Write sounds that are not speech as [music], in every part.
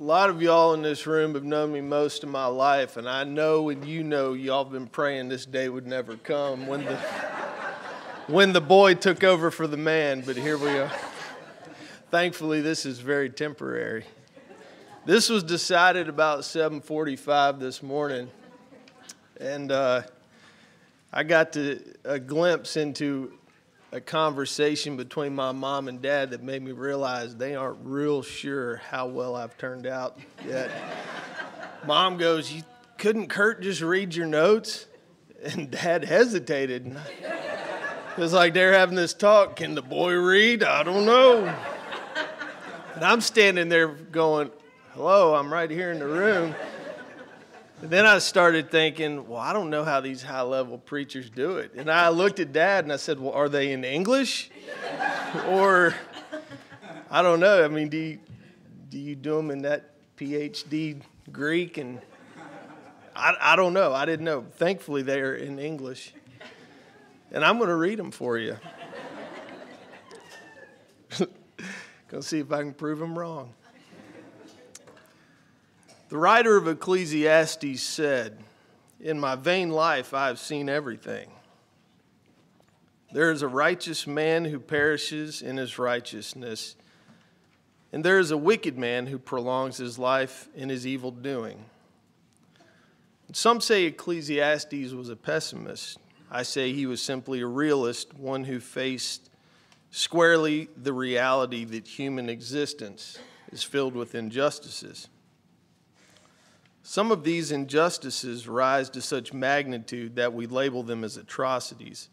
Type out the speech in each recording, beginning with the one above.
A lot of y'all in this room have known me most of my life, and I know and you know y'all been praying this day would never come when the [laughs] when the boy took over for the man, but here we are. Thankfully, this is very temporary. This was decided about 7:45 this morning, and uh, I got to, a glimpse into a conversation between my mom and dad that made me realize they aren't real sure how well I've turned out yet. [laughs] mom goes, "You couldn't Kurt just read your notes?" And dad hesitated. It was like they're having this talk. Can the boy read? I don't know. And I'm standing there going, Hello, I'm right here in the room. Then I started thinking, well, I don't know how these high level preachers do it. And I looked at dad and I said, well, are they in English? [laughs] or I don't know. I mean, do you, do you do them in that PhD Greek? And I, I don't know. I didn't know. Thankfully, they're in English. And I'm going to read them for you. [laughs] Gonna see if I can prove them wrong. The writer of Ecclesiastes said, In my vain life I have seen everything. There is a righteous man who perishes in his righteousness, and there is a wicked man who prolongs his life in his evil doing. Some say Ecclesiastes was a pessimist. I say he was simply a realist, one who faced squarely the reality that human existence is filled with injustices. Some of these injustices rise to such magnitude that we label them as atrocities,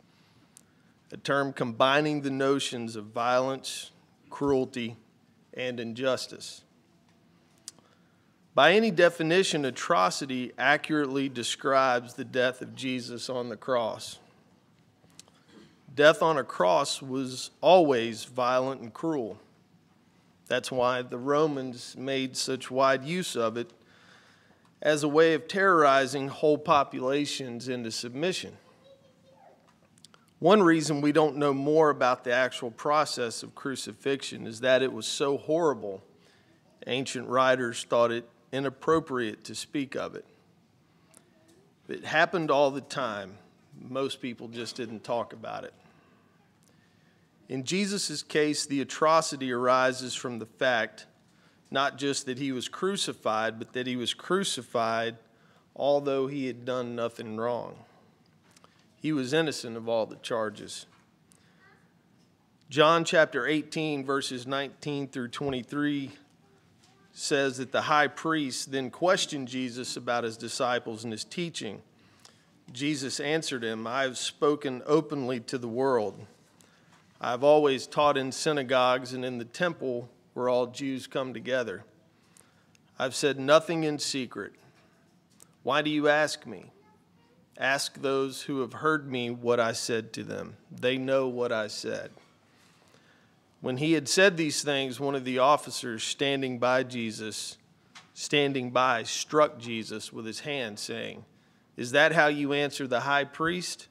a term combining the notions of violence, cruelty, and injustice. By any definition, atrocity accurately describes the death of Jesus on the cross. Death on a cross was always violent and cruel. That's why the Romans made such wide use of it as a way of terrorizing whole populations into submission. One reason we don't know more about the actual process of crucifixion is that it was so horrible, ancient writers thought it inappropriate to speak of it. It happened all the time. Most people just didn't talk about it. In Jesus' case, the atrocity arises from the fact not just that he was crucified, but that he was crucified although he had done nothing wrong. He was innocent of all the charges. John chapter 18, verses 19 through 23 says that the high priest then questioned Jesus about his disciples and his teaching. Jesus answered him, I have spoken openly to the world. I have always taught in synagogues and in the temple where all Jews come together. I've said nothing in secret. Why do you ask me? Ask those who have heard me what I said to them. They know what I said. When he had said these things, one of the officers standing by Jesus, standing by, struck Jesus with his hand, saying, Is that how you answer the high priest?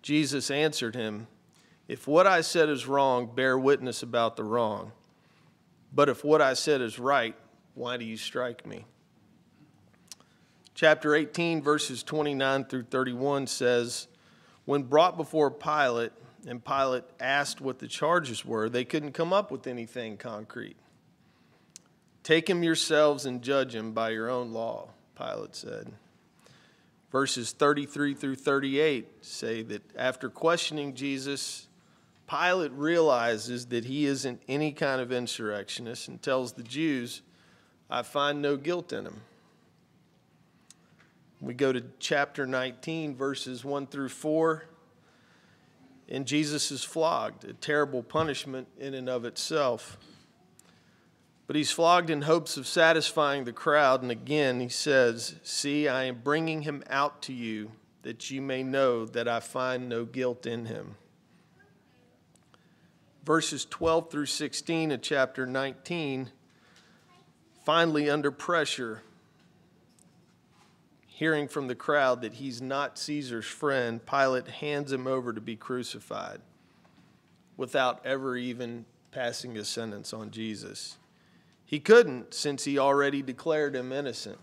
Jesus answered him, If what I said is wrong, bear witness about the wrong. But if what I said is right, why do you strike me? Chapter 18, verses 29 through 31 says, When brought before Pilate, and Pilate asked what the charges were, they couldn't come up with anything concrete. Take him yourselves and judge him by your own law, Pilate said. Verses 33 through 38 say that after questioning Jesus, Pilate realizes that he isn't any kind of insurrectionist and tells the Jews, I find no guilt in him. We go to chapter 19, verses 1 through 4, and Jesus is flogged, a terrible punishment in and of itself. But he's flogged in hopes of satisfying the crowd, and again he says, See, I am bringing him out to you that you may know that I find no guilt in him verses 12 through 16 of chapter 19, finally under pressure, hearing from the crowd that he's not Caesar's friend, Pilate hands him over to be crucified without ever even passing a sentence on Jesus. He couldn't, since he already declared him innocent.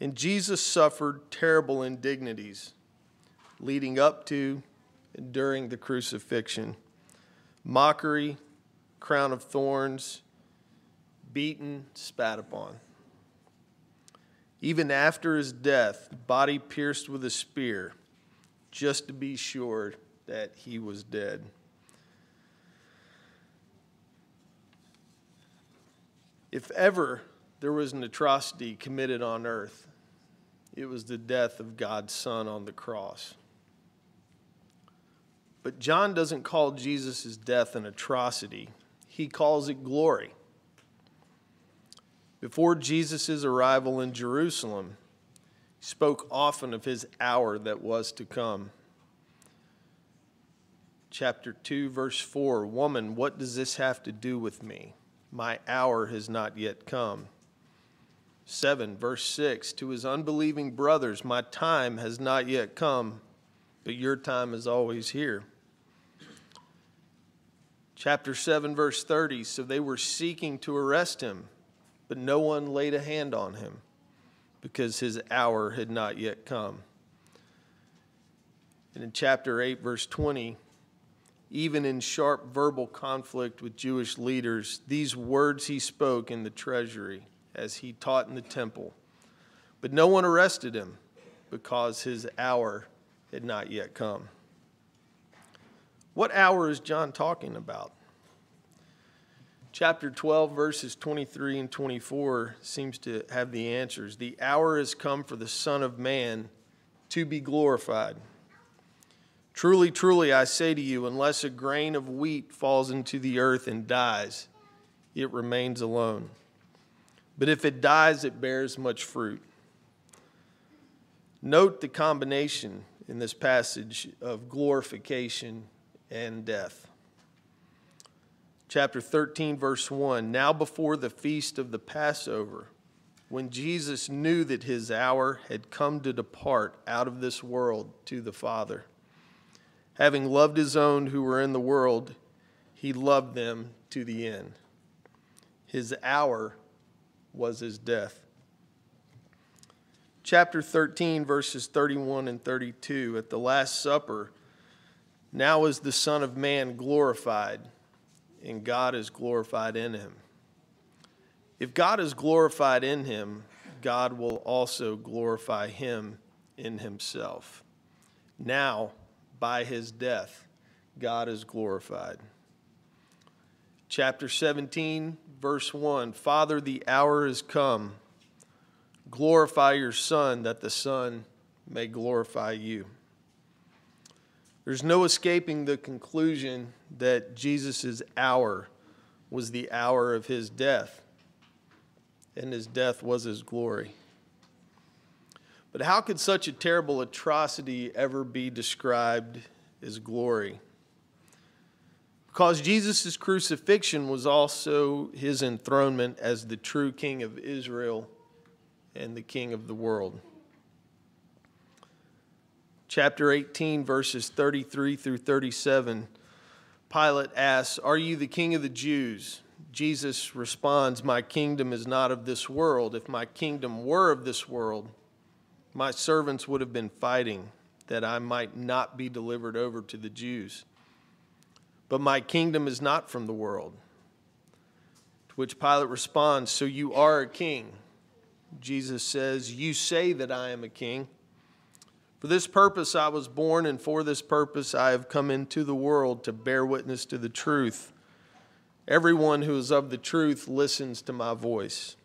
And Jesus suffered terrible indignities leading up to during the crucifixion mockery, crown of thorns, beaten, spat upon. Even after his death, body pierced with a spear, just to be sure that he was dead. If ever there was an atrocity committed on earth, it was the death of God's Son on the cross. But John doesn't call Jesus' death an atrocity, he calls it glory. Before Jesus' arrival in Jerusalem, he spoke often of his hour that was to come. Chapter 2, verse 4 Woman, what does this have to do with me? My hour has not yet come. 7, verse 6 To his unbelieving brothers, my time has not yet come, but your time is always here. Chapter 7, verse 30 So they were seeking to arrest him, but no one laid a hand on him because his hour had not yet come. And in chapter 8, verse 20, even in sharp verbal conflict with Jewish leaders, these words he spoke in the treasury as he taught in the temple. But no one arrested him because his hour had not yet come. What hour is John talking about? Chapter 12, verses 23 and 24 seems to have the answers. The hour has come for the Son of Man to be glorified. Truly, truly, I say to you, unless a grain of wheat falls into the earth and dies, it remains alone. But if it dies, it bears much fruit. Note the combination in this passage of glorification and death. Chapter 13, verse 1 Now before the feast of the Passover, when Jesus knew that his hour had come to depart out of this world to the Father, having loved his own who were in the world, he loved them to the end. His hour was his death. Chapter 13, verses 31 and 32 At the Last Supper, now is the Son of Man glorified, and God is glorified in him. If God is glorified in him, God will also glorify him in himself. Now, by his death, God is glorified. Chapter 17, verse 1 Father, the hour is come. Glorify your Son, that the Son may glorify you. There's no escaping the conclusion that Jesus' hour was the hour of his death, and his death was his glory. But how could such a terrible atrocity ever be described as glory? Because Jesus' crucifixion was also his enthronement as the true king of Israel and the king of the world. Chapter 18, verses 33 through 37, Pilate asks, Are you the king of the Jews? Jesus responds, My kingdom is not of this world. If my kingdom were of this world, my servants would have been fighting that I might not be delivered over to the Jews. But my kingdom is not from the world. To which Pilate responds, So you are a king. Jesus says, You say that I am a king. For this purpose I was born, and for this purpose I have come into the world to bear witness to the truth. Everyone who is of the truth listens to my voice.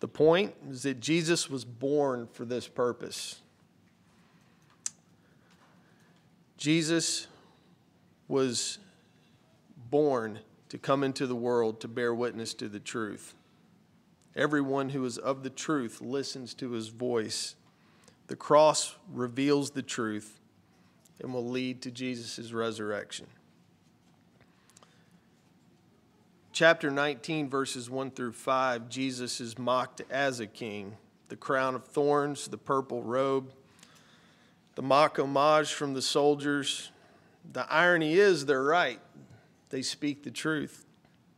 The point is that Jesus was born for this purpose. Jesus was born to come into the world to bear witness to the truth. Everyone who is of the truth listens to his voice. The cross reveals the truth and will lead to Jesus' resurrection. Chapter 19, verses 1 through 5, Jesus is mocked as a king. The crown of thorns, the purple robe, the mock homage from the soldiers, the irony is they're right. They speak the truth.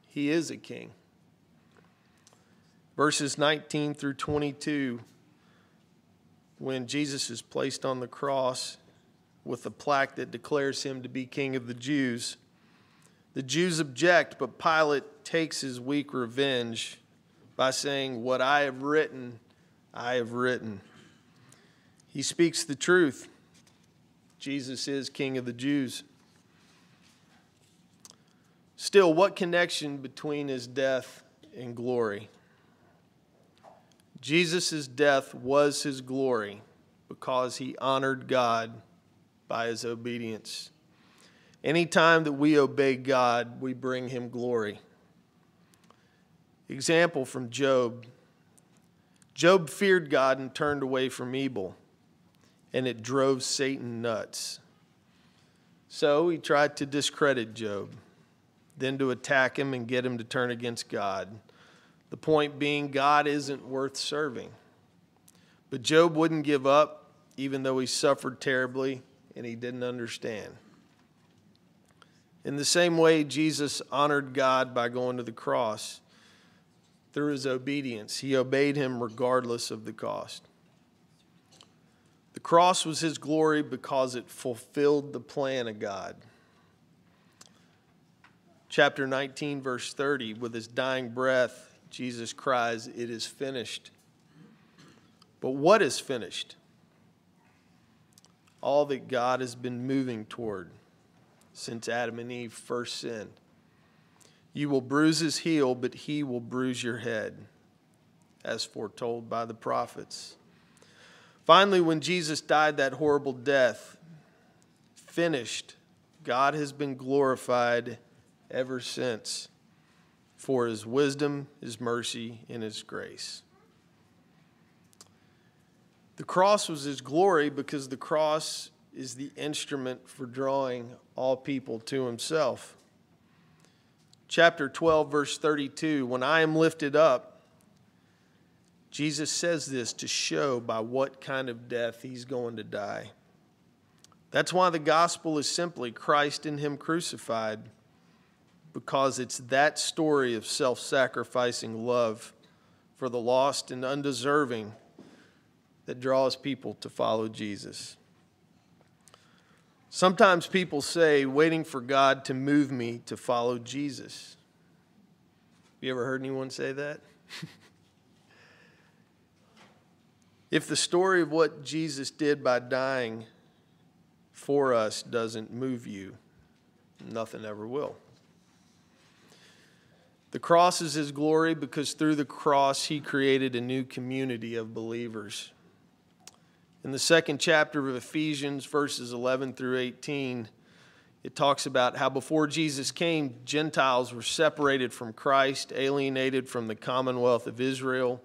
He is a king. Verses 19 through 22, when Jesus is placed on the cross with a plaque that declares him to be king of the Jews, the Jews object, but Pilate takes his weak revenge by saying, What I have written, I have written. He speaks the truth. Jesus is king of the Jews. Still, what connection between his death and glory? Jesus' death was his glory because he honored God by his obedience. Anytime that we obey God, we bring him glory. Example from Job Job feared God and turned away from evil, and it drove Satan nuts. So he tried to discredit Job, then to attack him and get him to turn against God. The point being, God isn't worth serving. But Job wouldn't give up, even though he suffered terribly and he didn't understand. In the same way, Jesus honored God by going to the cross through his obedience. He obeyed him regardless of the cost. The cross was his glory because it fulfilled the plan of God. Chapter 19, verse 30, with his dying breath, Jesus cries, It is finished. But what is finished? All that God has been moving toward since Adam and Eve first sinned. You will bruise his heel, but he will bruise your head, as foretold by the prophets. Finally, when Jesus died that horrible death, finished, God has been glorified ever since for his wisdom, his mercy, and his grace. The cross was his glory because the cross is the instrument for drawing all people to himself. Chapter 12, verse 32 When I am lifted up, Jesus says this to show by what kind of death he's going to die. That's why the gospel is simply Christ in him crucified, because it's that story of self sacrificing love for the lost and undeserving that draws people to follow Jesus. Sometimes people say, waiting for God to move me to follow Jesus. Have you ever heard anyone say that? [laughs] if the story of what Jesus did by dying for us doesn't move you, nothing ever will. The cross is his glory because through the cross he created a new community of believers. In the second chapter of Ephesians, verses 11 through 18, it talks about how before Jesus came, Gentiles were separated from Christ, alienated from the commonwealth of Israel,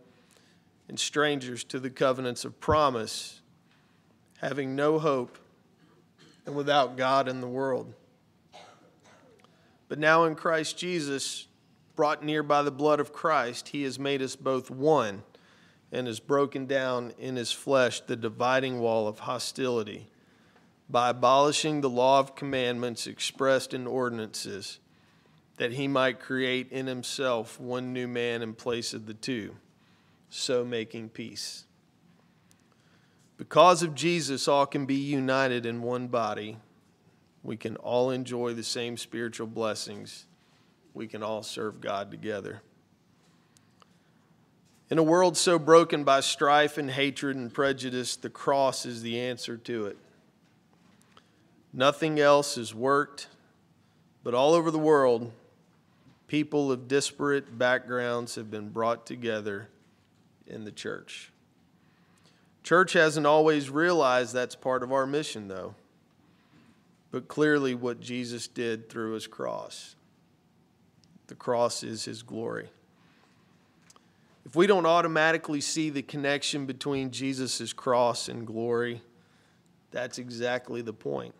and strangers to the covenants of promise, having no hope and without God in the world. But now in Christ Jesus, brought near by the blood of Christ, he has made us both one and has broken down in his flesh the dividing wall of hostility by abolishing the law of commandments expressed in ordinances, that he might create in himself one new man in place of the two, so making peace. Because of Jesus, all can be united in one body. We can all enjoy the same spiritual blessings. We can all serve God together. In a world so broken by strife and hatred and prejudice, the cross is the answer to it. Nothing else has worked, but all over the world, people of disparate backgrounds have been brought together in the church. Church hasn't always realized that's part of our mission, though, but clearly what Jesus did through his cross. The cross is his glory. If we don't automatically see the connection between Jesus' cross and glory, that's exactly the point.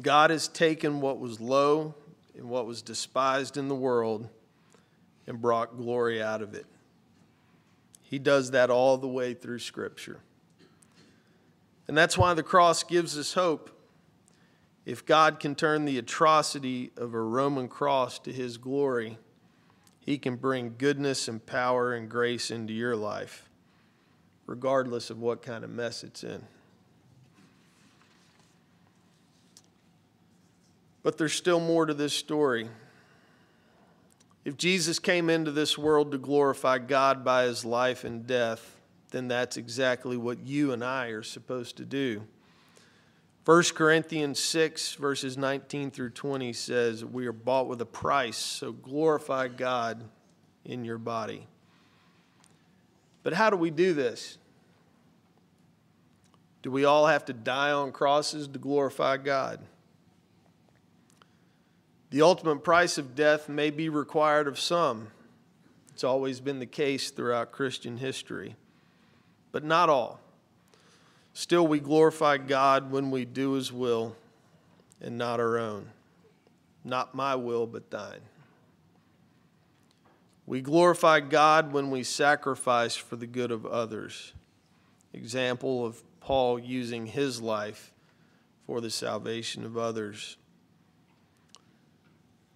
God has taken what was low and what was despised in the world and brought glory out of it. He does that all the way through Scripture. And that's why the cross gives us hope. If God can turn the atrocity of a Roman cross to his glory, he can bring goodness and power and grace into your life, regardless of what kind of mess it's in. But there's still more to this story. If Jesus came into this world to glorify God by his life and death, then that's exactly what you and I are supposed to do. 1 Corinthians 6, verses 19 through 20 says, We are bought with a price, so glorify God in your body. But how do we do this? Do we all have to die on crosses to glorify God? The ultimate price of death may be required of some. It's always been the case throughout Christian history, but not all. Still, we glorify God when we do His will and not our own. Not my will, but thine. We glorify God when we sacrifice for the good of others. Example of Paul using his life for the salvation of others.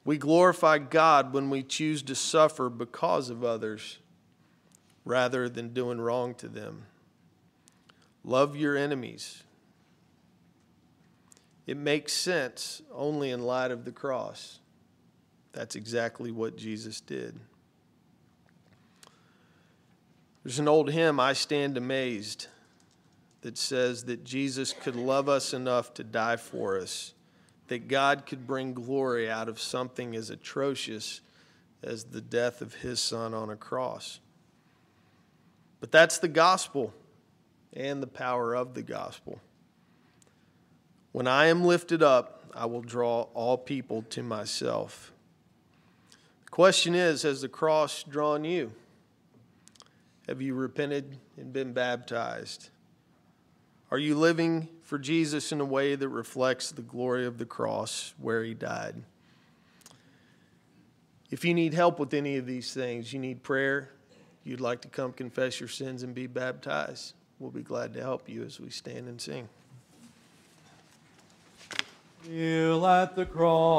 We glorify God when we choose to suffer because of others rather than doing wrong to them. Love your enemies. It makes sense only in light of the cross. That's exactly what Jesus did. There's an old hymn, I Stand Amazed, that says that Jesus could love us enough to die for us, that God could bring glory out of something as atrocious as the death of his son on a cross. But that's the gospel and the power of the gospel. When I am lifted up, I will draw all people to myself. The question is Has the cross drawn you? Have you repented and been baptized? Are you living for Jesus in a way that reflects the glory of the cross where he died? If you need help with any of these things, you need prayer, you'd like to come confess your sins and be baptized, we'll be glad to help you as we stand and sing. Kneel at the cross.